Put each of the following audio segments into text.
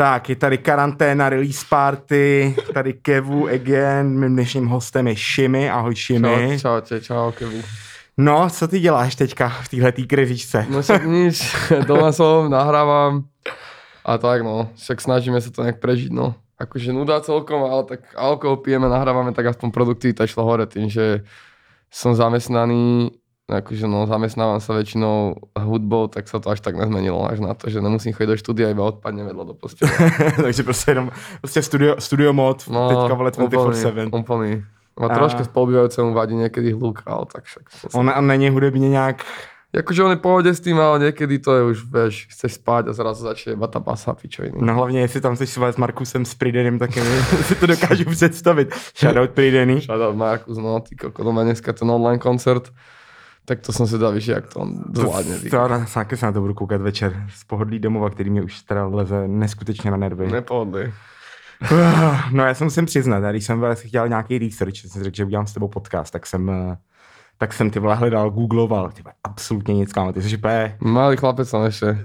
Tak, je tady karanténa, release party, tady Kevu again, mým dnešním hostem je Shimi, ahoj Shimi. Čau, čau, čau, Kevu. No, co ty děláš teďka v téhle križičce? No však nič, doma som, nahrávam a tak no, však snažíme sa to nejak prežiť no. Akože nuda celkom, ale tak alkohol pijeme, nahrávame, tak aspoň produktivita išla hore tým, že som zamestnaný akože no, zamestnávam sa väčšinou hudbou, tak sa to až tak nezmenilo, až na to, že nemusím chodiť do štúdia, iba odpadne vedľa do postele. Takže prostě jenom prostě studio, studio mod, no, teďka vole 24-7. Úplný, úplný. A troška spolubývajúcemu vadí niekedy hluk, ale tak však. On, on není hudebně nějak Jakože on je pohode s tým, ale někdy to je už, vieš, chceš spát a zrazu začne iba ta basa pičoviny. No hlavně, jestli tam chceš s Markusem s Pridenem, tak si to dokážu představit. Shoutout Prideny. Shoutout Markus, no, ty koko, doma dneska ten online koncert tak to jsem se dal, že jak to on zvládne. To, to, to, se na to budu koukat večer z pohodlí domova, který mě už teda leze neskutečně na nervy. Nepohodlí. No já se musím přiznat, když jsem chtěl nějaký research, jsem řekl, že udělám s tebou podcast, tak jsem eh, tak jsem ty vole hledal, googloval, ty absolutně nic, kámo, ty jsi úplně... Malý chlapec jsem ještě.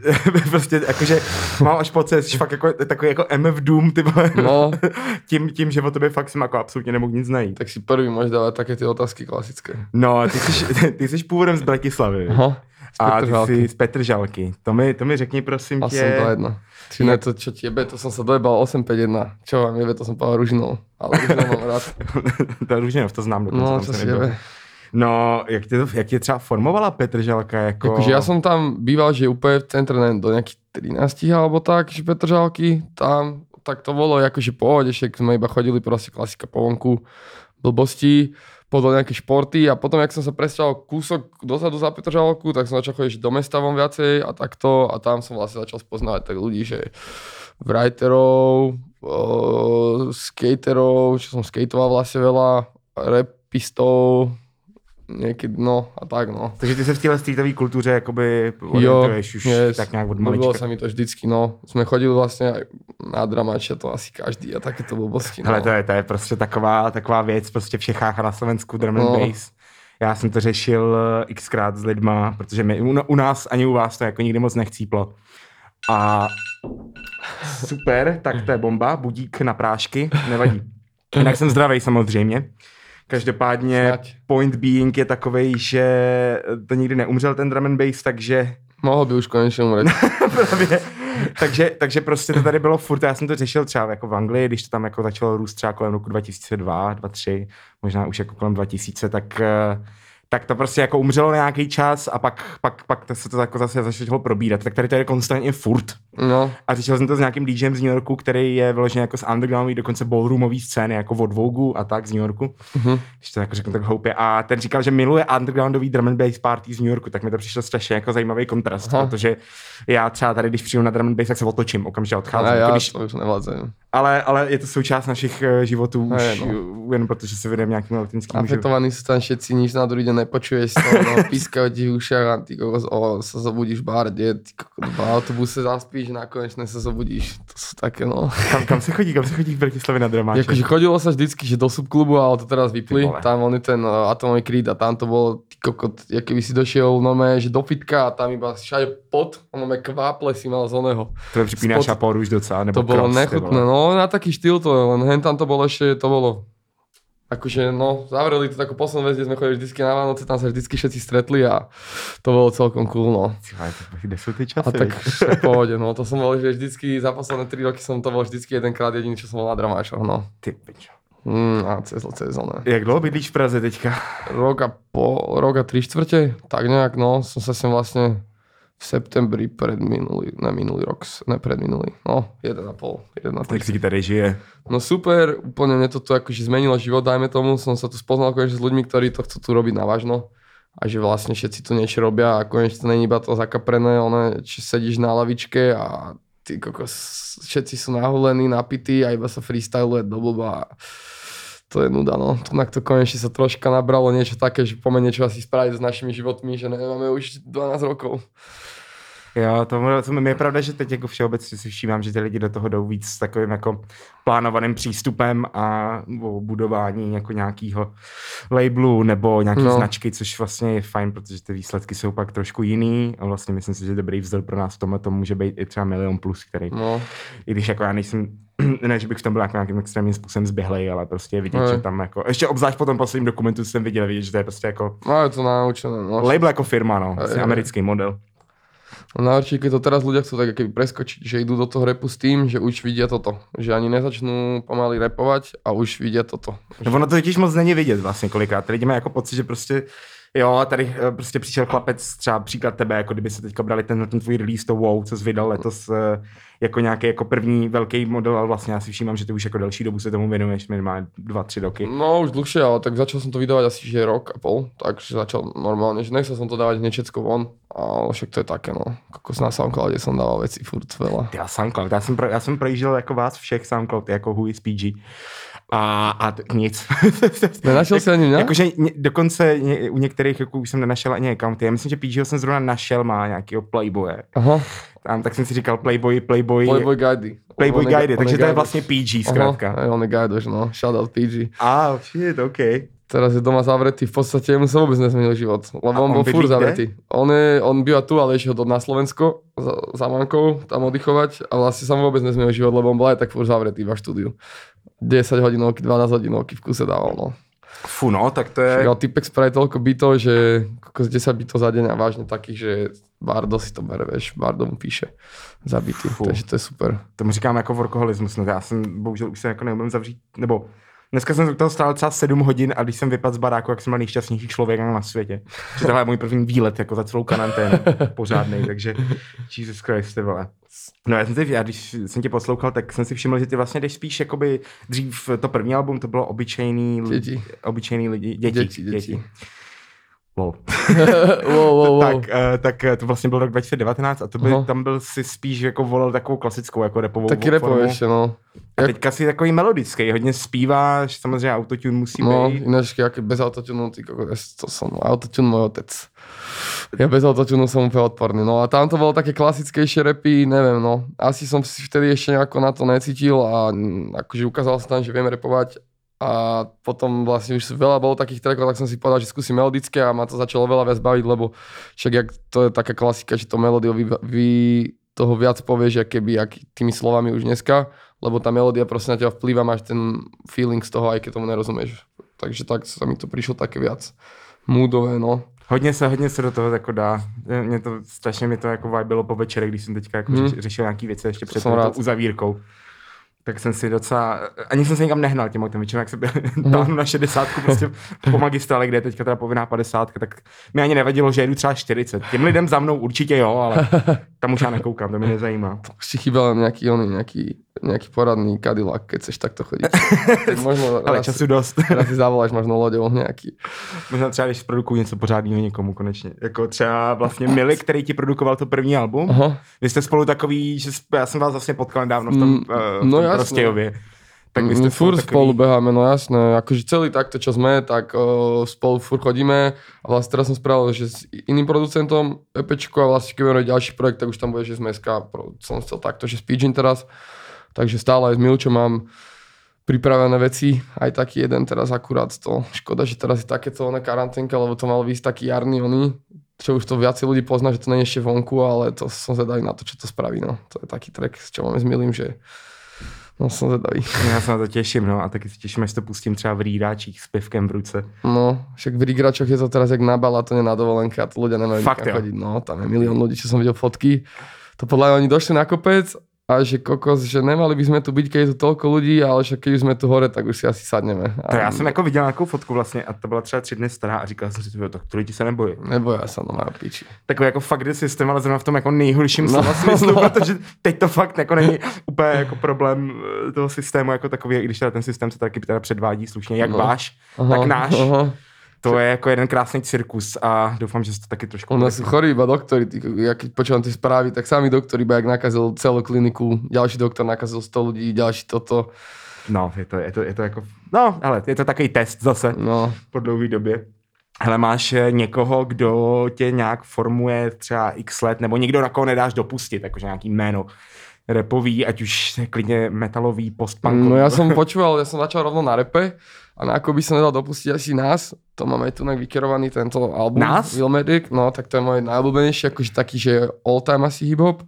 prostě, jakože, mám až pocit, jsi fakt jako, takový jako MF Doom, ty vole. No. tím, tím, že o tobě fakt jsem jako absolutně nemohl nic najít. Tak si první můžeš dávat také ty otázky klasické. No, ty jsi, ty jsi původem z Bratislavy. Aha. A ty jsi z Petržalky. To mi, to mi řekni prosím a tě. A jsem to jedno. Či ne, to čo ti jebe, to jsem se dojebal 851. Čo vám jebe, to jsem povedal Ružinov. Ale Ružinov mám rád. to Ružinov, to znám dokonce. No, to si jebe. No, jak tě, to, jak tě třeba formovala Petržalka? Jako... Jakože já jsem tam býval, že úplně v centre, nevím, do nějakých 13 alebo tak, že Petržalky, tam, tak to bolo akože pohode, však sme iba chodili prostě klasika po vonku, blbosti, potom nejaké športy a potom, jak som sa presťal kúsok dozadu za Petržalku, tak som začal chodiť do mesta von viacej a takto a tam som vlastne začal spoznávať tak ľudí, že writerov, skaterov, čo som skateoval vlastne veľa, rapistov, někdy, no a tak no. Takže ty se v téhle streetové kultuře jakoby orientuješ už yes, tak nějak od malička. Bylo se mi to vždycky, no. Jsme chodili vlastně na dramače, to asi každý a taky to blbosti. No. Ale to je, to je prostě taková, taková věc prostě v Čechách a na Slovensku drum and no. bass. Já jsem to řešil eh, xkrát s lidma, protože my, u, u nás ani u vás to jako nikdy moc nechcíplo. A super, tak to je bomba, budík na prášky, nevadí. Jinak jsem zdravý samozřejmě. Každopádně Snať. point being je takový, že to nikdy neumřel ten drum and bass, takže... Mohl by už konečně umřít. Právě. takže, takže prostě to tady bylo furt, já jsem to řešil třeba jako v Anglii, když to tam jako začalo růst třeba kolem roku 2002, 2003, možná už jako kolem 2000, tak uh, tak to prostě jako umřelo nějaký čas a pak, pak, pak to se to jako zase začalo probírat. Tak tady to je konstantně furt. No. A řešil jsem to s nějakým DJem z New Yorku, který je vyložený jako z undergroundový, dokonce ballroomový scény, jako od Vogue a tak z New Yorku. Uh-huh. Když to jako řeknu tak hloupě. A ten říkal, že miluje undergroundový drum and bass party z New Yorku, tak mi to přišlo strašně jako zajímavý kontrast, Aha. protože já třeba tady, když přijdu na drum and bass, tak se otočím, okamžitě odcházím. Já, jako když... to už ale, ale je to součást našich uh, životů už, no. jen protože se vedeme nějakým autentickým Afetovaní sú tam všetci, nič na druhý deň nepočuješ, to, no, pískajú ti v ušach a ty kokos, o, sa zobudíš v barde, ty kokos, v autobuse zaspíš, nakonečne sa zobudíš, to sú také, no. Kam, kam se chodí, kam se chodí v Bratislavě na dramáče? Jakože chodilo sa vždycky, že do subklubu, ale to teraz vypli, tam on je ten uh, atomový kryt a tam to bolo, ty kokot, jak keby si došiel, no že do fitka a tam iba všade pot, ono kváple si mal z oného. To je připíná šapor už docela, nebo To bolo nechutné, no na taký štýl to, len hen tam to bolo ešte, to bolo akože no, zavreli to takú poslednú vec, kde sme chodili vždycky na Vánoce, tam sa vždycky všetci stretli a to bolo celkom cool, no. Kde sú tie časy? A tak v pohode, no, to som bol, že vždycky, za posledné 3 roky som to bol vždycky jedenkrát jediný, čo som bol na dramáčoch, no. Ty pičo. Mm, a cez sezóna. Jak dlouho bydlíš v Praze teďka? Rok a pol, rok a tri štvrte, tak nejak, no, som sa sem vlastne v septembri pred minulý, ne minulý rok, ne pred minulý, no, jeden a pol, jeden a Tak si tady žije? No super, úplne mne to tu akože zmenilo život, dajme tomu, som sa tu spoznal konečne s ľuďmi, ktorí to chcú tu robiť navážno. A že vlastne všetci tu niečo robia a konečne to není iba to zakaprené, one, či sedíš na lavičke a ty kokos, všetci sú nahulení, napití a iba sa freestyluje do blba to je nuda, no. Tak to konečne sa troška nabralo niečo také, že poďme niečo asi spraviť s našimi životmi, že nemáme už 12 rokov. Jo, to, to je pravda, že teď jako všeobecně si všímám, že ty lidi do toho jdou víc s takovým jako plánovaným přístupem a budování jako nějakého labelu nebo nějaký no. značky, což vlastně je fajn, protože ty výsledky jsou pak trošku jiný a vlastně myslím si, že dobrý vzor pro nás v tomhle to může být i třeba milion plus, který, no. i když jako já nejsem ne, že bych v tom byl jako nějakým extrémním způsobem zběhlej, ale prostě vidět, no. že tam jako, ještě obzvlášť po tom posledním dokumentu jsem viděl, vidět, že to je prostě jako... No je to naučené. No. Label jako firma, no, vlastně americký model. No najhoršie, keď to teraz ľudia chcú tak keby preskočiť, že idú do toho repu s tým, že už vidia toto. Že ani nezačnú pomaly repovať a už vidia toto. No ono to totiž moc není vidět vlastně kolikrát. Lidi mají jako pocit, že prostě Jo, tady eh, prostě přišel chlapec, třeba příklad tebe, jako kdyby se teďka brali ten, ten tvůj release, to WoW, co jsi vydal letos eh, jako nějaký jako první velký model, ale vlastně já si všímám, že ty už jako delší dobu se tomu věnuješ, minimálně dva, tři roky. No už dlhšie, ale tak začal jsem to vydávať asi že rok a pol, takže začal normálně, že nechcel jsem to dávať hneď všetko von, ale však to je také, no. Kokos na Soundcloudě jsem dával věci furt veľa. Já Soundcloud, já jsem, pro, já jsem projížděl jako vás všech Soundcloud, jako Who is PG a, a nic. Nenašel jsi ani, ne? Jakože dokonce ně, u některých jako už jsem nenašel ani accounty. Já myslím, že PG jsem zrovna našel, má nějakého Playboye. Aha. Tam, tak jsem si říkal Playboy, Playboy. Playboy Guide. Playboy Guide, takže to je vlastně PG zkrátka. Aha, on je Guide, no. Shoutout PG. A, ah, shit, OK. Teraz je doma zavretý, v podstate mu sa vôbec nezmenil život, lebo on, on bol furt zavretý. On, je, on býva tu, ale ešte ho na Slovensko za, za mankou tam oddychovať a vlastne sa mu vôbec nezmenil život, lebo on bol aj tak furt zavretý v štúdiu. 10 hodinovky, 12 hodinovky v kuse dával, no. Fú, no, tak to je... Však, typek spraví toľko bytov, že z 10 bytov za deň a vážne takých, že Bardo si to bere, vieš, Bardo mu píše zabitý, Fú. takže to je super. Tomu říkám jako workoholismus, no já jsem bohužel už se jako neumím zavřít, nebo Dneska jsem toho stál třeba 7 hodin a když jsem vypadl z baráku, jak jsem byl nejšťastnější člověk na světě. Tohle je můj první výlet jako za celou karanténu, pořádný, takže Jesus Christ, ty vole. No já jsem si, já, když jsem tě poslouchal, tak jsem si všiml, že ty vlastně jdeš spíš jakoby dřív to první album, to bylo obyčejný, děti. obyčejný lidi, děti, děti, děti. děti. Wow. wow, wow, wow. tak, uh, tak eh, to vlastně byl rok 2019 a to by, tam byl si spíš jako volil takovou klasickou jako repovou Taky repuješ, no. A Jak... teďka si takový melodický, hodně zpíváš, samozřejmě autotune musí no, být. No, jak bez autotune, ty to som, autotune môj otec. Ja bez autotune som úplne odporný. No a tam to bolo také klasickejšie repy, neviem, no. Asi som si vtedy ešte nejako na to necítil a akože ukázal sa tam, že viem repovať a potom vlastne už veľa bolo takých trackov, tak som si povedal, že skúsim melodické a ma to začalo veľa viac baviť, lebo však jak to je taká klasika, že to melódio vy, vy toho viac povieš, keby jak tými slovami už dneska, lebo tá melódia proste na teba vplýva, máš ten feeling z toho, aj keď tomu nerozumieš. Takže tak sa mi to prišlo také viac moodové, no. Hodně se, hodně se do toho jako dá. Mě to, strašně mi to jako bylo po večerech, když jsem teďka jako hmm. řešil nějaký věci ještě před uzavírkou tak jsem si docela, ani jsem se nikam nehnal tím autem, většinou jak se táhnu na 60 prostě po magistrále, kde je teďka teda povinná 50, tak mi ani nevadilo, že jedu třeba 40. Těm lidem za mnou určitě jo, ale tam už já nekoukám, to mě nezajímá. To už si chýbal nějaký, oný, nějaký, nějaký poradný Cadillac, keď chceš takto chodit. možno ale raz, času dost. Raz si zavoláš možno loďou nějaký. Možná třeba, když produkuju něco pořádného někomu konečně. Jako třeba vlastně Mili, který ti produkoval to první album. Aha. Vy jste spolu takový, že já jsem vás vlastně potkal nedávno v tom, mm, uh, v no tom Prostějově. Tak vy ste furt takový... spolu beháme, no jasné. Akože celý takto, čo sme, tak uh, spolu furt chodíme. A vlastne teraz som spravil, že s iným producentom EPčko a vlastne keď ďalší projekt, tak už tam bude, že sme SK, som chcel takto, že s teraz. Takže stále aj s Milčom mám pripravené veci, aj taký jeden teraz akurát to. Škoda, že teraz je takéto na karanténka, lebo to mal výsť taký jarný oný, čo už to viacej ľudí pozná, že to je ešte vonku, ale to som zvedavý na to, čo to spraví. No. To je taký track, s čo máme s Milým, že No jsem zvedavý. Já se na to těším, no a taky se těším, až to pustím třeba v rýdáčích s pivkem v ruce. No, však v rýdáčoch je to teraz jak na balatóne na dovolenke a to ľudia nemajú Fakt, chodiť. No, tam je milión ľudí, čo som videl fotky. To podľa oni došli na kopec a že kokos, že nemali by sme tu byť, keď je tu toľko ľudí, ale že keď už sme tu hore, tak už si asi sadneme. To já jsem jako viděl nějakou fotku vlastně a to byla třeba tři dny stará a říkal jsem si, že to lidi se nebojí. Nebojí se, no má píči. Takový jako fakt systém, ale zrovna v tom jako nejhorším no, slova smyslu, no. protože teď to fakt jako není úplně jako problém eh, toho systému jako takový, i když teda ten systém se taky teda předvádí slušně, jak no. váš, aha, tak náš. Aha to je jako jeden krásný cirkus a doufám, že se to taky trošku... U nás sú chorí iba doktori, ty, ja keď počúvam tie správy, tak sami doktor iba jak nakazil celú kliniku, ďalší doktor nakazil 100 ľudí, ďalší toto. No, je to, je to, je to jako, no, ale je to takový test zase no. po dlouhé době. hele, máš eh, někoho, kdo tě nějak formuje třeba x let, nebo někdo, na koho nedáš dopustit, jakože nějaký jméno repový, ať už klidně metalový, postpunk. No ja som počúval, ja som začal rovno na repe a na ako by som nedal dopustiť asi nás, to máme tu vykerovaný tento album. Nás? Medic, no tak to je môj najobľúbenejší, akože taký, že all time asi hip-hop.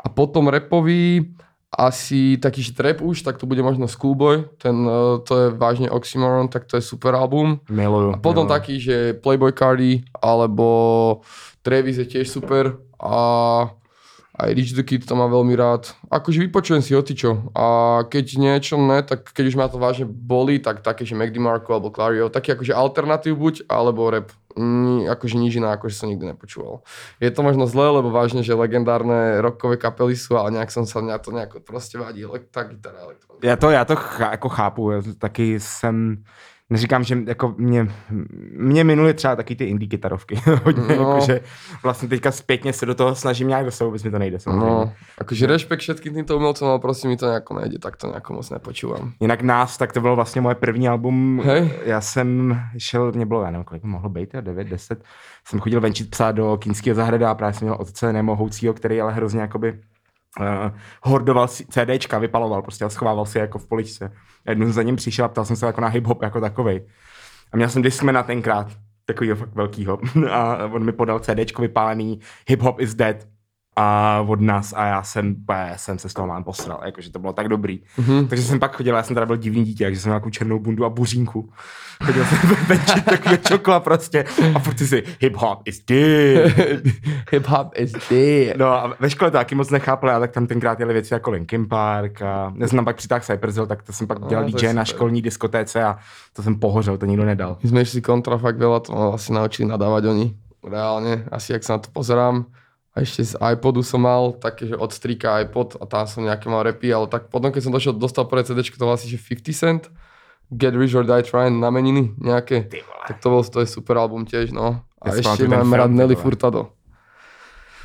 A potom repový, asi taký, že trap už, tak to bude možno Schoolboy, ten, uh, to je vážne Oxymoron, tak to je super album. Miluju. A potom miluju. taký, že Playboy Cardi, alebo Travis je tiež super a aj Rich the Kid to mám veľmi rád. Akože vypočujem si otičo a keď niečo ne, tak keď už ma to vážne boli, tak také, že Mac DeMarco alebo Clario, taký akože alternatív buď, alebo rap. Mm, akože nič iné, akože som nikdy nepočúval. Je to možno zlé, lebo vážne, že legendárne rockové kapely sú, ale nejak som sa na to nejako proste vadí, tak gitara, elektronika. Já to, já to chá, jako chápu, já taky jsem, neříkám, že jako mě, mě minuly třeba taky ty indie kytarovky, hodně, No. jakože vlastně teďka zpětně se do toho snažím nějak dostat, vůbec mi to nejde samozřejmě. No, akože rešpekt všetkým týmto umelcom, ale prosím mi to nejako nejde, tak to nejako moc nepočúvam. Jinak nás, tak to bylo vlastně moje první album. Hej. Já jsem šel, mě bylo, já nevím, kolik mohlo být, 9, 10. Jsem chodil venčit psa do Kínského zahrada a právě jsem měl otce nemohoucího, který ale hrozně jakoby uh, hordoval si CDčka, vypaloval, prostě a schovával si jako v poličce. A jednou za ním přišel a ptal jsem se jako na hip-hop jako takovej. A měl jsem Discmana tenkrát, takovýho fakt velkýho. A on mi podal CDčko vypálený Hip Hop is Dead a od nás a já jsem, já jsem se z toho mám posral, jakože to bylo tak dobrý. Mhm. Takže jsem pak chodil, já jsem teda byl divný dítě, takže jsem měl nějakou černou bundu a buřínku. Chodil jsem venčit takový čokla prostě a furt si hip hop is dead. Hip hop is dead. No a ve škole to taky moc nechápal, já tak tam tenkrát jeli věci jako Linkin Park a já jsem tam pak přitáhl Cypress Hill, tak to jsem pak No, dělal je DJ na školní diskotéce a to jsem pohořel, to nikdo nedal. My sme išli kontra fakt veľa, to asi naučili nadávať oni. Reálne, asi jak sa na to pozerám. A ešte z iPodu som mal také, že od strika iPod a tam som nejaké mal repy, ale tak potom, keď som došiel, dostal prvé CD, to asi, že 50 Cent, Get Rich or Die Trying na meniny nejaké. Tak to bol, to je super album tiež, no. A Ja ešte mám rád Nelly. Furtado.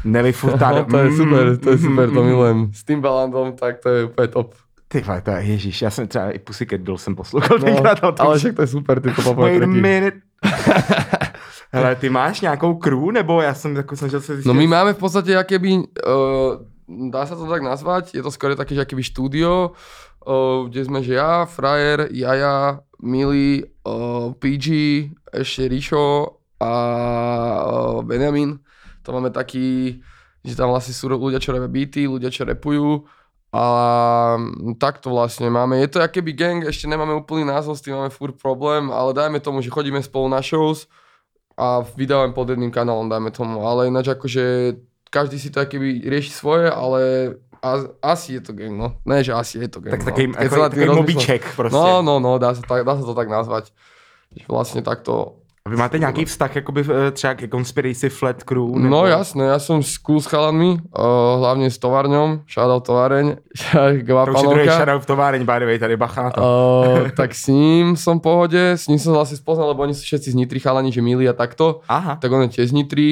Nelly Furtado. No, to je super, to je mm, super, to mm, milujem. S Timbalandom, tak to je úplně top. Ty vole, to je, ježíš, já jsem třeba i Pussycat Dolls jsem poslouchal No, tenkrát. ale to ale však to je super, ty to Wait a minute. Hele, ty máš nějakou crew, nebo já jsem jako snažil se zjistit. No my máme v podstate akéby, uh, dá sa to tak nazvať, je to skôr také, že akéby štúdio, uh, kde sme, že ja, Frajer, Jaja, Mili, uh, PG, ešte Rišo a uh, Benjamin. To máme taký, že tam vlastne sú ľudia, čo robia beaty, ľudia, čo repujú. A mm, takto vlastne máme. Je to akéby gang, ešte nemáme úplný názov, s tým máme furt problém, ale dajme tomu, že chodíme spolu na shows a vydávame pod jedným kanálom, dajme tomu. Ale ináč akože každý si to akéby rieši svoje, ale a, asi je to gang, no. Ne, že asi je to gang. Tak no. taký, Keď takový rozmýšľam- mobíček prostě. No, no, no, dá sa, tak, dá sa to tak nazvať. Vlastne takto A Vy máte nějaký vztah jakoby eh, třeba ke Conspiracy Flat Crew? Nebo... No jasné, ja som cool s chalanmi, uh, hlavne s továrňom, shoutout továreň, To už je druhý shoutout v továreň, by the way, tady bacha na to. Uh, tak s ním som v pohode, s ním som vlastne spoznal, lebo oni sú všetci z Nitry chalani, že milí a takto. Aha. Tak on je tiež z Nitry,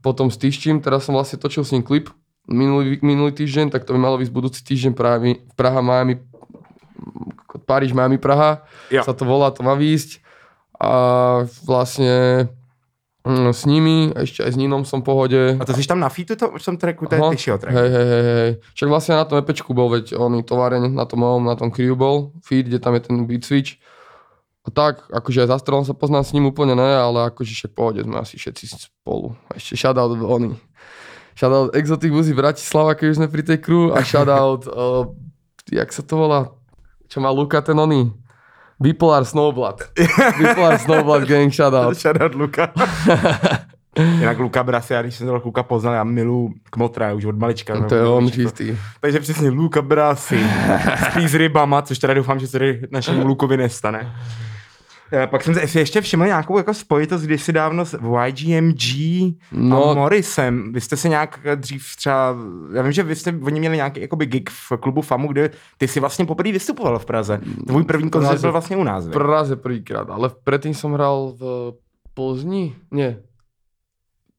potom s Tyščím, teraz som vlastne točil s ním klip minulý, minulý týždeň, tak to by malo ísť budúci týždeň Praha, Praha Miami, Paríž, Miami, Praha, Jo. sa to volá, to má výjsť. A vlastne mm, s nimi, ešte aj s Ninom som v pohode. A to jsi tam na featu to, v tom tracku, to je tyšího track. Hej, hej, hej, hej. Však vlastne na tom epečku bol, veď oný továreň na tom mojom, na tom crew bol, feed, kde tam je ten beat switch. A tak, akože aj za strelom sa poznám s ním úplne ne, ale akože však v pohode sme asi všetci spolu. A ešte shoutout oný. Shoutout Exotic Muzy Bratislava, keď už sme pri tej crew a shoutout, uh, jak sa to volá, čo má Luka ten oný? Bipolar Snowblood. Bipolar Snowblood gang shoutout. Shoutout Luka. Jinak Luka Brasi, já když jsem toho Luka poznal, já milu kmotra už od malička. To je on čistý. Takže přesně Luka Brasi. Spí s rybama, což teda doufám, že se tady našemu Lukovi nestane. Eh, Pak jsem si ještě všiml nějakou jako spojitost kdysi dávno s YGMG no. a Morrisem. Vy jste se nějak dřív třeba, já vím, že vy jste, oni měli nějaký jakoby gig v klubu FAMu, kde ty si vlastně poprvé vystupoval v Praze. Tvůj první koncert byl vlastně u nás. v? Praze prvýkrát, ale predtým som hral v Plzni, nie,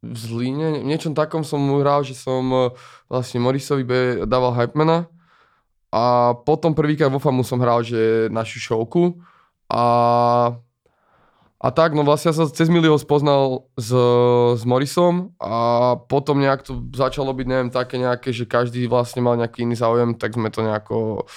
v Zlíne, v niečom takom som mu hral, že som eh, vlastne Morisovi be- dával Hypemana a potom prvýkrát vo FAMu som hral, že našu showku a A tak, no vlastne ja som cez Milly ho spoznal s, s Morrisom a potom nejak to začalo byť, neviem, také nejaké, že každý vlastne mal nejaký iný záujem, tak sme to nejako,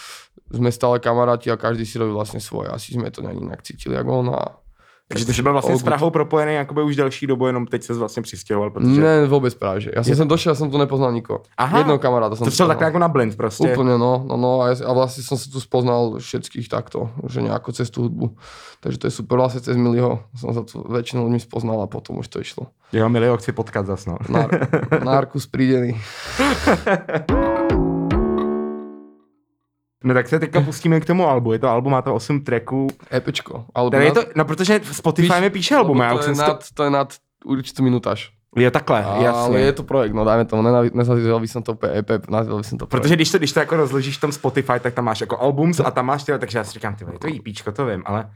sme stále kamaráti a každý si robil vlastne svoje. Asi sme to nejak cítili, ako on a Takže ty jsi byl vlastně s Prahou propojený jakoby už delší dobu, jenom teď se vlastně přistěhoval, protože... Ne, vůbec právě. že. Já jsem sem došel, já jsem tu nepoznal nikoho. Aha. Jednou kamaráda jsem To šel takhle jako na blend prostě. Úplně, no, no, no a, a vlastne som sa tu spoznal všetkých takto, že nejako cez tú hudbu. Takže to je super, vlastne cez Miliho som sa tu väčšinu ľudí spoznal a potom už to išlo. Jo, Milio chci potkat zas, no. Nar- Narkus prídený. No tak se teďka pustíme k tomu albu. Je to album, má to 8 tracků. EPčko. Alebo Tady je to, no protože Spotify mi píše album, já to, už je nad, to je nad určitú minutáž. to... Je takhle, Ale jasně. je to projekt, no dajme tomu, nenavi- nezazval by som to EP, nazval by som to projekt. Protože když to, když to jako rozložíš v tom Spotify, tak tam máš jako albums a tam máš tyhle, takže já si říkám, ty to je EPčko, to vím, ale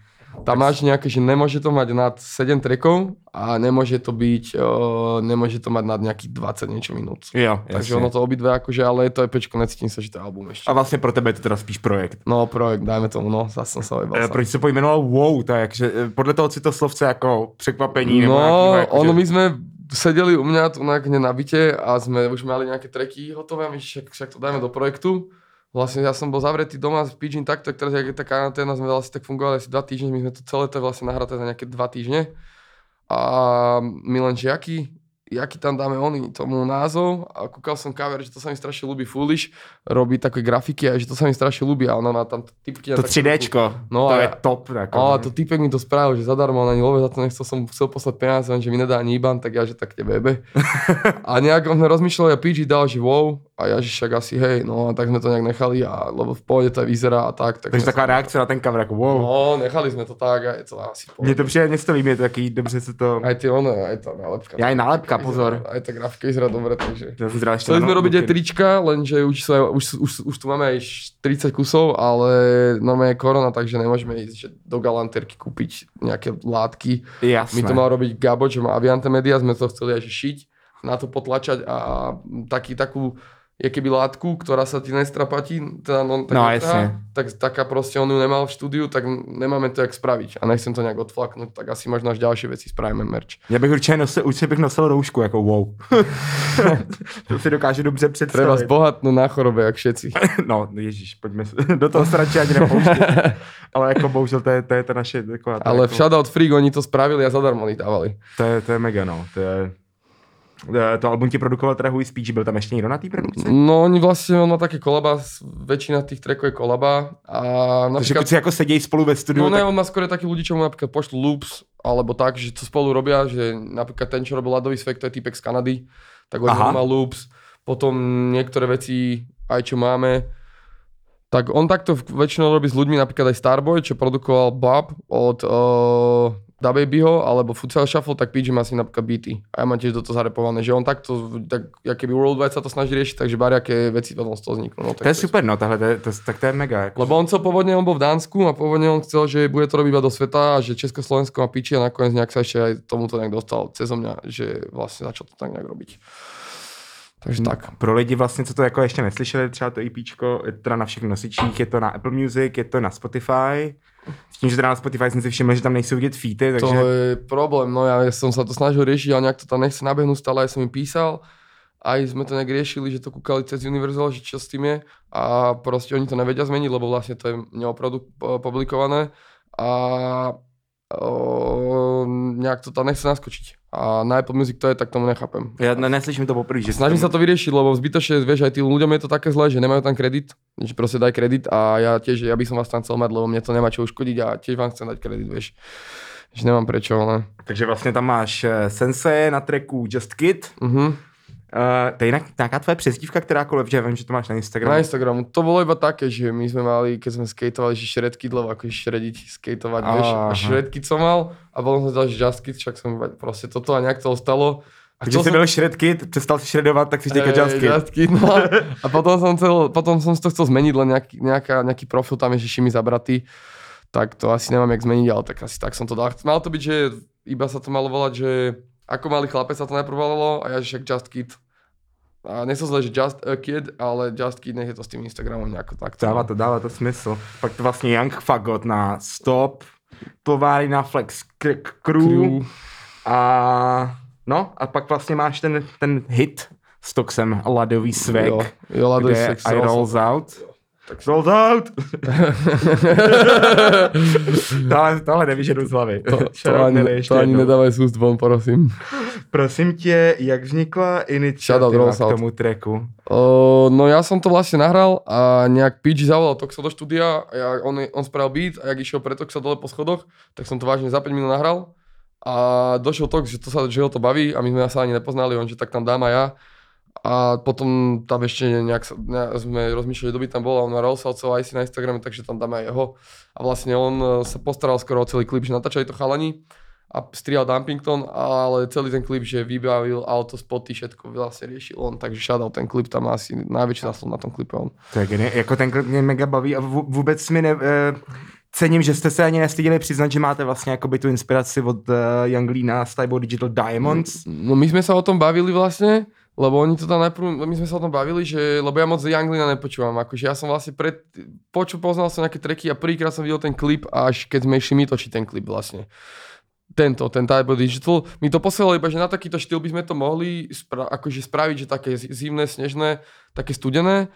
Tam máš nejaké, že nemôže to mať nad 7 trackov a nemôže to byť, uh, nemôže to mať nad nejakých 20 niečo minút. jo, Takže jasně. ono to obidve akože, ale je to EPčko, necítim sa, že to je album ešte. A vlastně pro tebe je to teda spíš projekt. No projekt, dajme tomu, no, zase som sa ojebal. E, sám. proč se pojmenoval Wow, to je jakže, e, podle toho citoslovce jako překvapení nebo No, jako, ono my sme sedeli u mňa tu na, na byte a sme už mali nejaké treky hotové my však, však to dajme do projektu. Vlastne ja som bol zavretý doma s Pidgin takto, teraz jak je tá karanténa, sme asi tak fungovali asi dva týždne, my sme to celé to vlastne nahraté za nejaké dva týždne. A my len, že jaký, jaký tam dáme oni tomu názov a kúkal som cover, že to sa mi strašne ľúbi Foolish, robí také grafiky a že to sa mi strašne ľúbi a ona má tam typky. To takú 3Dčko, No to a je ja- top. Jako, a to typek mi to spravil, že zadarmo, on ani vôbec za to nechcel, som chcel poslať peniaze, lenže mi nedá ani IBAN, tak ja, že tak tebe jebe. a nejak on sme rozmýšľali a PG dal, že wow, a ja, že však asi hej, no a tak sme to nejak nechali, a, lebo v pohode to vyzerá a tak. tak Takže taková sa- reakce na ten cover, jako wow. No, nechali sme to tak a je to asi v. Mně to přijde, se to líbí, je to taký, dobře se to... Aj tie ono, aj tá nálepka. Ja aj nálepka, pozor. Aj tá grafika vyzerá dobre, takže... Ja som zrel ešte Chceli na sme robiť aj notebooky. trička, lenže už, aj- už, už, už tu máme aj 30 kusov, ale normálne je korona, takže nemôžeme ísť že do galantérky kúpiť nejaké látky. Jasné. My to mal robiť Gabo, čo má Aviante Media, sme to chceli aj že šiť, na to potlačať a taký, takú, je keby látku, ktorá sa ti nestrapatí, teda no, tak No, netrhá, jasne. tak taká proste on ju nemal v štúdiu, tak nemáme to jak spraviť a nechcem to nejak odflaknúť, tak asi možno až ďalšie veci spravíme merch. Já bych určitě nosil, určitě bych nosil roušku, jako wow. to si dokážu dobře Treba představit. zbohatnúť na chorobe, jak všetci. No, ježíš, pojďme se- do toho radši ani nepouštět. Ale jako bohužel to je, to je ta naše to Ale jako, Shoutout Freak oni to spravili a zadarmo ich dávali. to, je, to je mega, no. To je... Eh, To album ti produkoval teda is Speech, byl tam ještě někdo na té produkci? No oni vlastne, on má také kolaba, väčšina tých trackov je kolaba a Takže napríklad... keď si jako sedějí spolu ve studiu, No ne, tak... on má skôr takí ľudí, čo mu napríklad pošlú loops, alebo tak, že to spolu robia, že napríklad ten, čo robil Ladový svek, to je typek z Kanady, tak on má loops, potom niektoré veci, aj čo máme, tak on takto v- väčšinou robí s ľuďmi, napríklad aj Starboy, čo produkoval Bob od uh, Da Babyho, alebo Futsal Shuffle, tak PG má si napríklad beaty. A ja mám tiež do toho zarepované, že on takto, tak, jak keby Worldwide sa to snaží riešiť, takže bariaké veci potom z toho vzniknú. No, tak To je super, no, tahle, to, je- to, tak to je mega. Jako. lebo on chcel pôvodne, on bol v Dánsku a pôvodne on chcel, že bude to robiť iba do sveta a že Československo má piči a nakoniec nejak sa ešte aj tomuto nejak dostal cez mňa, že vlastne začal to tak nejak robiť. Takže tak. Pro lidi vlastně, co to jako ještě neslyšeli, třeba to EPčko, je to teda na všech nosičích, je to na Apple Music, je to na Spotify. S tím, že teda na Spotify jsem si všiml, že tam nejsou vidět feety, takže... To je problém, no ja som sa to snažil riešiť, ale nejak to tam nechce nabehnúť stále, aj som im písal, aj sme to nejak riešili, že to kúkali cez Universal, že čo s tým je. A proste oni to nevedia zmeniť, lebo vlastne to je neoprodu publikované. A o, nejak to tam nechce naskočiť. A na Apple Music to je, tak tomu nechápem. Já ne, neslyším to poprvé, že... Snažím sa to vyriešiť, lebo zbytočne, vieš, aj tým ľuďom je to také zlé, že nemajú tam kredit, že proste daj kredit a ja tiež, ja by som vás tam chcel mať, lebo mne to nemá čo uškodiť a tiež vám chcem dať kredit, vieš. Že nemám prečo, ale... Takže vlastně tam máš eh, Sensei na tracku Just Kid. Uh-huh. Uh, to je jinak nějaká tvoje přezdívka, kterákoliv, že já vím, že to máš na Instagramu. Na Instagramu. To bolo iba také, že my sme mali, keď sme skateovali, že šredky dlho, ako šrediť, skateovať, vieš. A Aha. šredky som mal a potom som dal, že just kid, však som iba proste toto a nejak to ostalo. A byl Shred Kid, přestal si shredovat, tak si teďka Hej, Just Kid. Just Kid, no. A potom som, chcel, potom som si to chcel zmeniť, len nejaký, nejaká, nejaký profil tam je, že Šimi zabratý. Tak to asi nemám jak zmeniť, ale tak asi tak som to dal. Malo to byť, že iba sa to malo volať, že ako malý chlapec sa to najprv volalo a ja že však Just Kid. A nechcel zle, že Just a Kid, ale Just Kid nech je to s tým Instagramom nejako tak. Dává to, dává to smysl. Pak to vlastně Young Fagot na Stop, továrny na Flex Crew, Crew. A no, a pak vlastně máš ten, ten hit s Toxem, Ladový svek, Jo, jo, Ladový kde I rolls out. Tak rolls out! tohle, tohle nevyžedu z hlavy. To, to, ani, to ani nedávaj z úst von, prosím. Prosím tě, jak vznikla iniciativa k tomu tracku? Uh, no ja som to vlastne nahral a nejak PG zavolal Toxa do štúdia a ja, on, on spravil beat a jak išiel pre Toxa dole po schodoch, tak som to vážne za 5 minút nahral a došiel Tox, že, to sa, že ho to baví a my sme sa ani nepoznali, on že tak tam dám a ja a potom tam ešte nejak, sa, nejak sme rozmýšľali, kto by tam bol a on ma Rolsalcov aj si na Instagrame, takže tam dáme aj jeho a vlastne on eh, sa postaral skoro o celý klip, že natáčali to chalani a strihal Dumpington, ale celý ten klip, že vybavil auto, spoty, všetko vlastne riešil on, takže shoutout ten klip, tam asi najväčší zásluh na tom klipe on. To je geni- jako ten klip mě mega baví a vů- vůbec mi ne, eh, cením, že jste se ani nestyděli přiznat, že máte vlastně jakoby tu inspiraci od uh, Young Leana z Tybo Digital Diamonds. No my sme sa o tom bavili vlastne, lebo oni to tam najprv, my sme sa o tom bavili, že, lebo ja moc Younglina nepočúvam, akože ja som vlastne pred, počul, poznal som nejaké treky a prvýkrát som videl ten klip, až keď sme išli my točiť ten klip vlastne. Tento, ten Type Digital, mi to posielalo iba, že na takýto štýl by sme to mohli spra- akože spraviť, že také zi- zimné, snežné, také studené.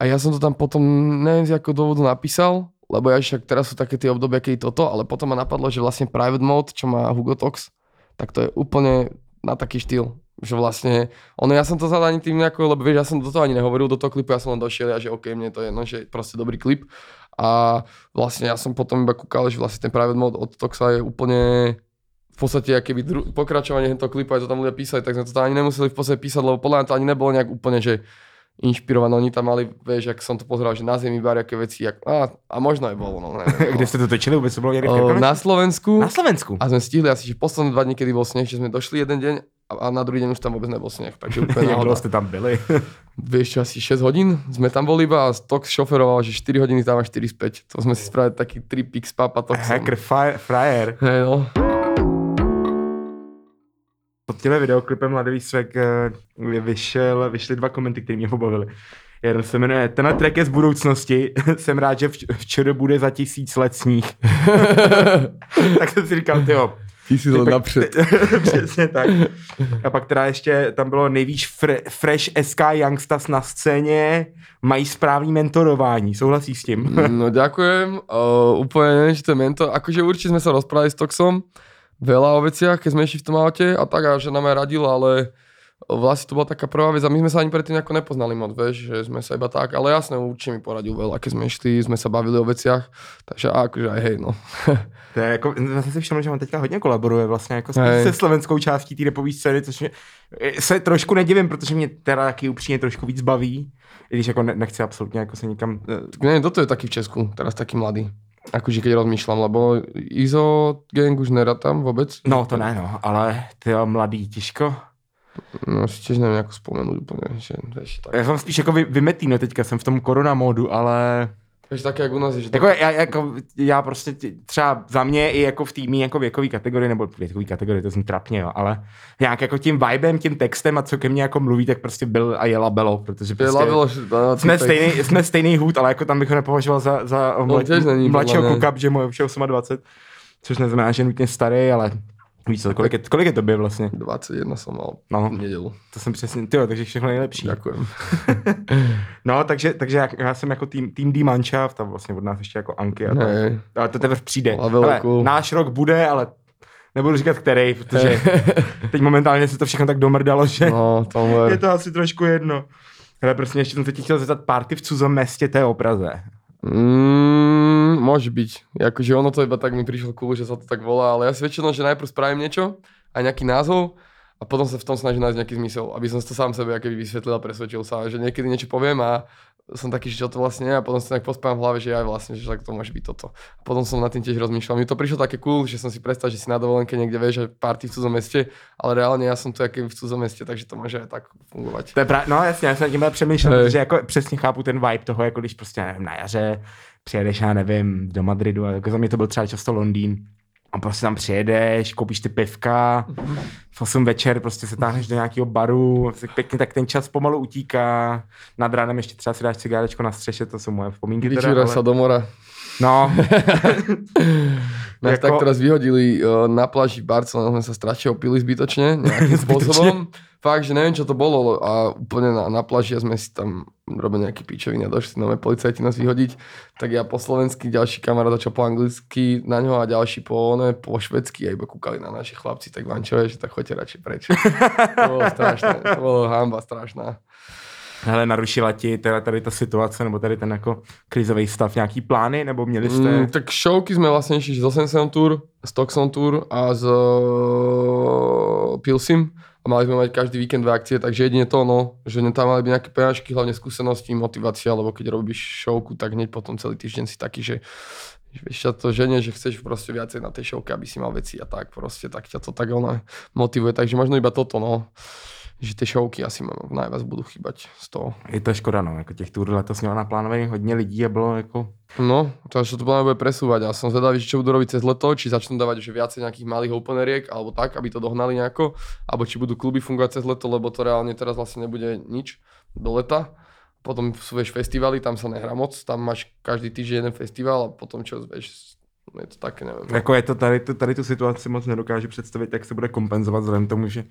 A ja som to tam potom, neviem z akého dôvodu napísal, lebo ja však teraz sú také tie obdobia, keď toto, ale potom ma napadlo, že vlastne Private Mode, čo má Hugo Tox, tak to je úplne na taký štýl. Že vlastne, ono ja som to zadal ani tým nejako, lebo vieš, ja som do toho ani nehovoril, do toho klipu, ja som len došiel a že OK, mne to je jedno, že proste dobrý klip. A vlastne ja som potom iba kúkal, že vlastne ten private mode od Toxa je úplne v podstate keby dru- pokračovanie toho klipu, aj to tam ľudia písali, tak sme to tam ani nemuseli v podstate písať, lebo podľa mňa to ani nebolo nejak úplne, že inšpirované. Oni tam mali, vieš, ak som to pozeral, že na zemi bar, aké veci, jak, a, a možno aj bolo, no neviem. Kde jste to točili? Vůbec to bylo někde Krkonoších? na Slovensku. na Slovensku. A sme stihli asi, že posledné dva dny, kedy bol sneh, že sme došli jeden deň a, a na druhý deň už tam vôbec nebol sneh. Takže úplne Jak dlouho jste tam byli? Čo, asi 6 hodín sme tam boli iba a Tox šoferoval, že 4 hodiny tam a 4 späť. To sme si spravili taký tripik s Papa Toxom. Hacker Fryer. Hej no. Pod těmi videoklipem Mladý svek eh, vyšel, vyšly dva komenty, které mě pobavily. Jeden se jmenuje, tenhle track je z budoucnosti, jsem rád, že vč- včera bude za tisíc let sníh. tak jsem si říkal, tyjo, Ty si to napřed. Přesně tak. A pak teda ještě tam bylo nejvíc fre, fresh SK Youngstas na scéně, mají správný mentorování, souhlasíš s tím? No ďakujem. Uh, úplne neviem, či to je mentor. Akože určite sme sa rozprávali s Toxom veľa o veciach, keď sme išli v tom aute a tak, a že nám aj radil, ale vlastne to bola taká prvá vec a my sme sa ani predtým nejako nepoznali moc, vieš, že sme sa iba tak, ale jasne, určite mi poradil veľa, keď sme išli, sme sa bavili o veciach, takže akože aj hej, no. To je jako, já jsem si všiml, že on teďka hodně kolaboruje vlastně jako Hej. se slovenskou částí té repové scény, což mě, se trošku nedivím, protože mě teda taky upřímně trošku víc baví, i když jako ne, nechci absolutně jako se nikam... eh, Tak kto to je taký v Česku, teraz taký mladý. Akože keď rozmýšľam, lebo Izo gang už tam vôbec. No to ne, no, ale ty mladý, těžko. No si tiež neviem ako spomenúť úplne, že vieš, tak. Já jsem spíš jako vy, vymetý, no teďka jsem v tom korona módu, ale Vieš, také jak u nás je, že Jako já, jako, já prostě třeba za mě i jako v týmí jako věkový kategorii, nebo věkový kategorii, to zní trapně, jo, ale nějak jako tím vibem, tím textem a co ke mně jako mluví, tak prostě byl a je labelo, protože je prostě že... No, jsme, stejný, jsme stejný hůd, ale jako tam bych ho nepovažoval za, za těž není, mladšího kluka, že mu je už 28, což neznamená, že je nutně starý, ale víš co, kolik je, kolik je tobě vlastně? 21 som mal No. v nedelu. To jsem přesně, tyjo, takže všechno nejlepší. Ďakujem. No, takže, takže já, já jsem jako tým, tým D Mannschaft a vlastně od nás ještě jako Anky a tak. Hej. Ale to teprve přijde. Ale náš rok bude, ale nebudu říkat který, protože teď momentálně se to všechno tak domrdalo, že No, to je to asi trošku jedno. Ale prostě ještě jsem se chtěl zeptat, party v cudzom městě, to je o Praze. Mm, môže byť. Akože ono to iba tak mi prišlo cool, že sa to tak volá, ale ja si väčšinou, že najprv spravím niečo a nejaký názov a potom sa v tom snažím nájsť nejaký zmysel, aby som to sám sebe akoby vysvetlil a presvedčil sa, že niekedy niečo poviem a som taký, že čo to vlastne je a potom si tak pospávam v hlave, že aj vlastne, že tak to môže byť toto. A potom som nad tým tiež rozmýšľal. Mi to prišlo také cool, že som si predstavil, že si na dovolenke niekde vieš, že party v cudzom meste, ale reálne ja som tu aký v cudzom meste, takže to môže aj tak fungovať. To je pra... No jasně, já jsem nad tím přemýšlel, protože jako přesně chápu ten vibe toho, jako když prostě nevím, na jaře přijedeš, já nevím, do Madridu, a jako za mě to byl třeba často Londýn. A prostě tam přijedeš, koupíš ty pivka, v 8 večer prostě se táhneš do nějakého baru, pěkně tak ten čas pomalu utíká, nad ránem ještě třeba si dáš cigárečko na střeše, to jsou moje vzpomínky teda, Vyčíraš sa ale... do mora. No, Nás Jako- tak teraz vyhodili uh, na pláži v Barcelone, sme sa strašne opili zbytočne, nejakým spôsobom. Fakt, že neviem, čo to bolo a úplne na, na pláži a sme si tam robili nejaký pičoviny a došli nové policajti nás vyhodiť. Tak ja po slovensky, ďalší kamarát začal po anglicky na ňo a ďalší po, ne, po švedsky a iba kúkali na naši chlapci, tak vám čo je, že tak choďte radšej preč. to bolo strašné, to bolo hamba strašná. Hele, narušila ti teda tady ta situace, nebo tady ten jako krizový stav, nějaký plány, nebo měli jste... Mm, tak showky sme vlastne išli z 80 Tour, z Toxon Tour a z uh, Pilsim. A mali sme mať každý víkend dve akcie, takže jedine to, no, že tam mali byť nejaké peňažky, hlavne skúsenosti, motivácia, lebo keď robíš showku, tak hneď potom celý týždeň si taký, že vieš ťa to ženie, že chceš proste viacej na tej showke, aby si mal veci a tak proste, tak ťa to tak ona motivuje, takže možno iba toto, no, že tie showky asi ma najviac budú chýbať z toho. Je to škoda, no, jako těch tur letos mělo naplánovaných hodně lidí a bylo jako... No, to podľa mňa bude presúvať a som zvedavý, že čo budú robiť cez leto, či začnú dávať že viacej nejakých malých openeriek, alebo tak, aby to dohnali nejako, alebo či budú kluby fungovať cez leto, lebo to reálne teraz vlastne nebude nič do leta. Potom sú vieš festivaly, tam sa nehrá moc, tam máš každý týždeň jeden festival a potom čo vieš, je to také, neviem. no. Jako je to tady, tu- tady tu situaci moc nedokážu představit, jak se bude kompenzovat vzhledem tomu, že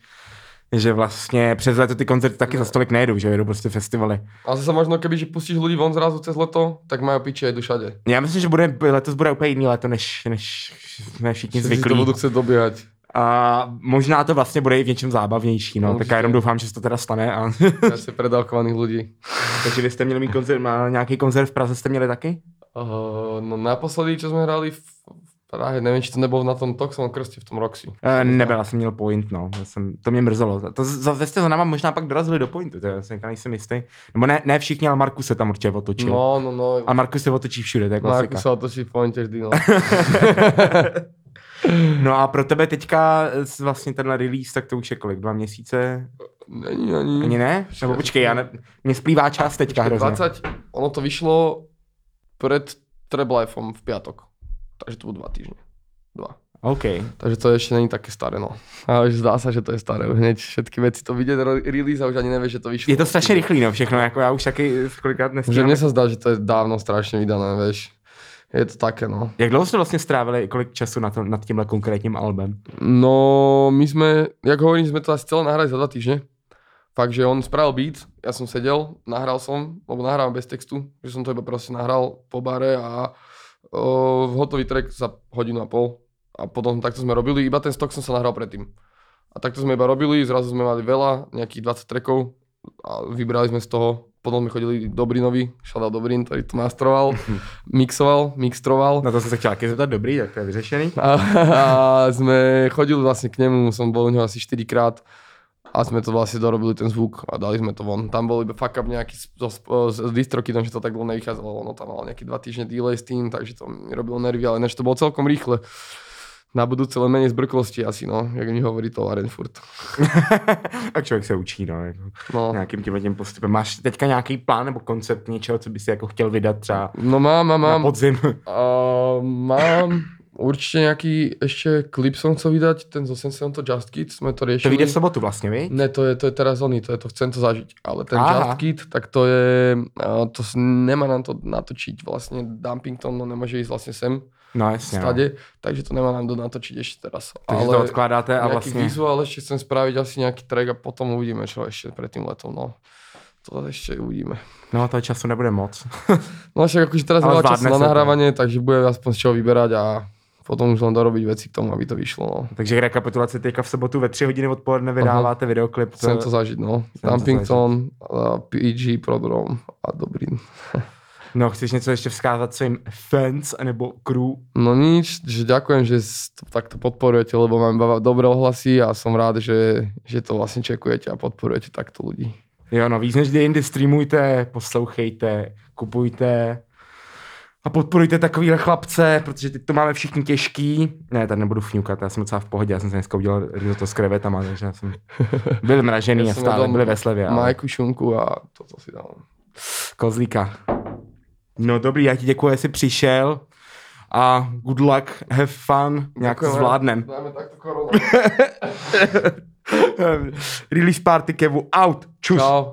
že vlastně přes leto ty koncerty taky za stolik nejedou, že jedou prostě festivaly. A zase možno keby, že pustíš ľudí von zrazu cez leto, tak majú piči aj všade. Já myslím, že bude, letos bude úplně jiný leto, než, než jsme všichni to zvyklí. budú chcieť dobiehať. A možná to vlastně bude i v něčem zábavnější, no. No, tak určitě. já jenom doufám, že se to teda stane. A... Asi predávkovaných ľudí. Takže vy jste měli mít koncert, má nějaký koncert v Praze jste měli taky? Uh, no naposledy, čo sme hrali v, v Prahe, neviem, či to nebolo na tom Toxon krste v tom Roxy. Uh, nebyl, já jsem měl point, no. Já jsem, to mě mrzelo. To za- vy jste za náma možná pak dorazili do pointu, to já jsem nejsem jistý. Nebo ne, ne všichni, ale Markus se tam určitě otočil. No. No, no. A Markus se otočí všude, to je klasika. Marku sa otočí v pointe vždy, no. No a pro tebe teďka s- vlastně tenhle release, tak to už je kolik? Dva měsíce? Není ani... Ani ne? Nebo počkej, já ne, mě splývá čas teďka hrozně. 20, ono to vyšlo pred Treble Lifeom v piatok. Takže to budú dva týždne. Dva. OK. Takže to ešte není také staré, no. Ale už zdá sa, že to je staré. Už hneď všetky veci to ro- release a už ani nevieš, že to vyšlo. Je to strašně rychlý, no všechno, jako já už taky kolikrát Že nestíhám. mne sa zdá, že to je dávno strašne vydané, vieš. Je to také, no. Jak dlouho jste vlastně strávili, kolik času na to, nad tímhle konkrétním albem? No, my sme, jak hovorím, sme to asi celé nahrali za dva týždne. Fakt, že on spravil beat, ja som sedel, nahral som, lebo nahrávam bez textu, že som to iba proste nahral po bare a o, hotový track za hodinu a pol. A potom takto sme robili, iba ten stok som sa nahral predtým. A takto sme iba robili, zrazu sme mali veľa, nejakých 20 trackov a vybrali sme z toho. Potom sme chodili do Brinovi, shoutout Dobrin, ktorý to mastroval, mixoval, mixtroval. Na to jsem se chtěl taky zeptat, dobrý, tak to je vyřešený. A, a sme chodili vlastne k nemu, som bol u neho asi 4 krát a sme to vlastne dorobili ten zvuk a dali sme to von. Tam bol iba fuck up nejaký so, s, s distrokitom, že to tak dlho nevychádzalo, ono tam mal nejaký 2 týždne delay s tým, takže to mi robilo nervy, ale ináč to bolo celkom rýchle. Na budúce len menej zbrklosti asi, no, jak mi hovorí to Laren furt. a člověk se učí, no, jako No. nějakým tím tím postupem. Máš teďka nějaký plán nebo koncept něčeho, co bys si jako chtěl vydat třeba No mám, mám, na mám. podzim? Uh, mám určite nejaký ešte klip som chcel vydať, ten zo Sense to Just Kids, sme to To riešili. vyjde v sobotu vlastně, vy? Ne, to je, to je teraz oný, to je to chcem to zažiť. Ale ten Aha. Just Kid, tak to je, to nemá nám to natočiť vlastne Dumpington, no nemôže ísť vlastne sem No jasně, no. stade, takže to nemá nám do natočiť ešte teraz. Takže to odkládáte a vlastně... vizuál ešte chcem spraviť asi nejaký track a potom uvidíme, čo ešte pred tým letom, no. To ešte uvidíme. No toho času nebude moc. No však akože teraz Ale času zvládne na sa to. nahrávanie, takže bude aspoň z čoho vyberať a potom už len dorobiť veci k tomu, aby to vyšlo, no. Takže rekapitulace teďka v sobotu ve tři hodiny odpoledne vydáváte videoklip. Chcem to zažiť, no. to Dumpington, PG, Prodrom a Dobrin. No, chceš něco ještě vzkázat svým fans nebo crew? No nič, že ďakujem, že to takto podporujete, lebo mám dobré ohlasy a som rád, že, že to vlastne čekujete a podporujete takto ľudí. Jo, no víc než kdy jindy streamujte, poslouchejte, kupujte a podporujte takovýhle chlapce, protože teď to máme všichni těžký. Ne, tady nebudu fňukat, já jsem docela v pohodě, já jsem se dneska udělal risotto s krevetama, takže já jsem byl mražený Ja a stále byli ve slevě. ale Majku šunku a toto si dám. Kozlíka. No dobrý, já ti děkuji, že jsi přišel a good luck, have fun, nějak to zvládnem. Dáme takto koronu. Release party Kevu out, čus. Čau.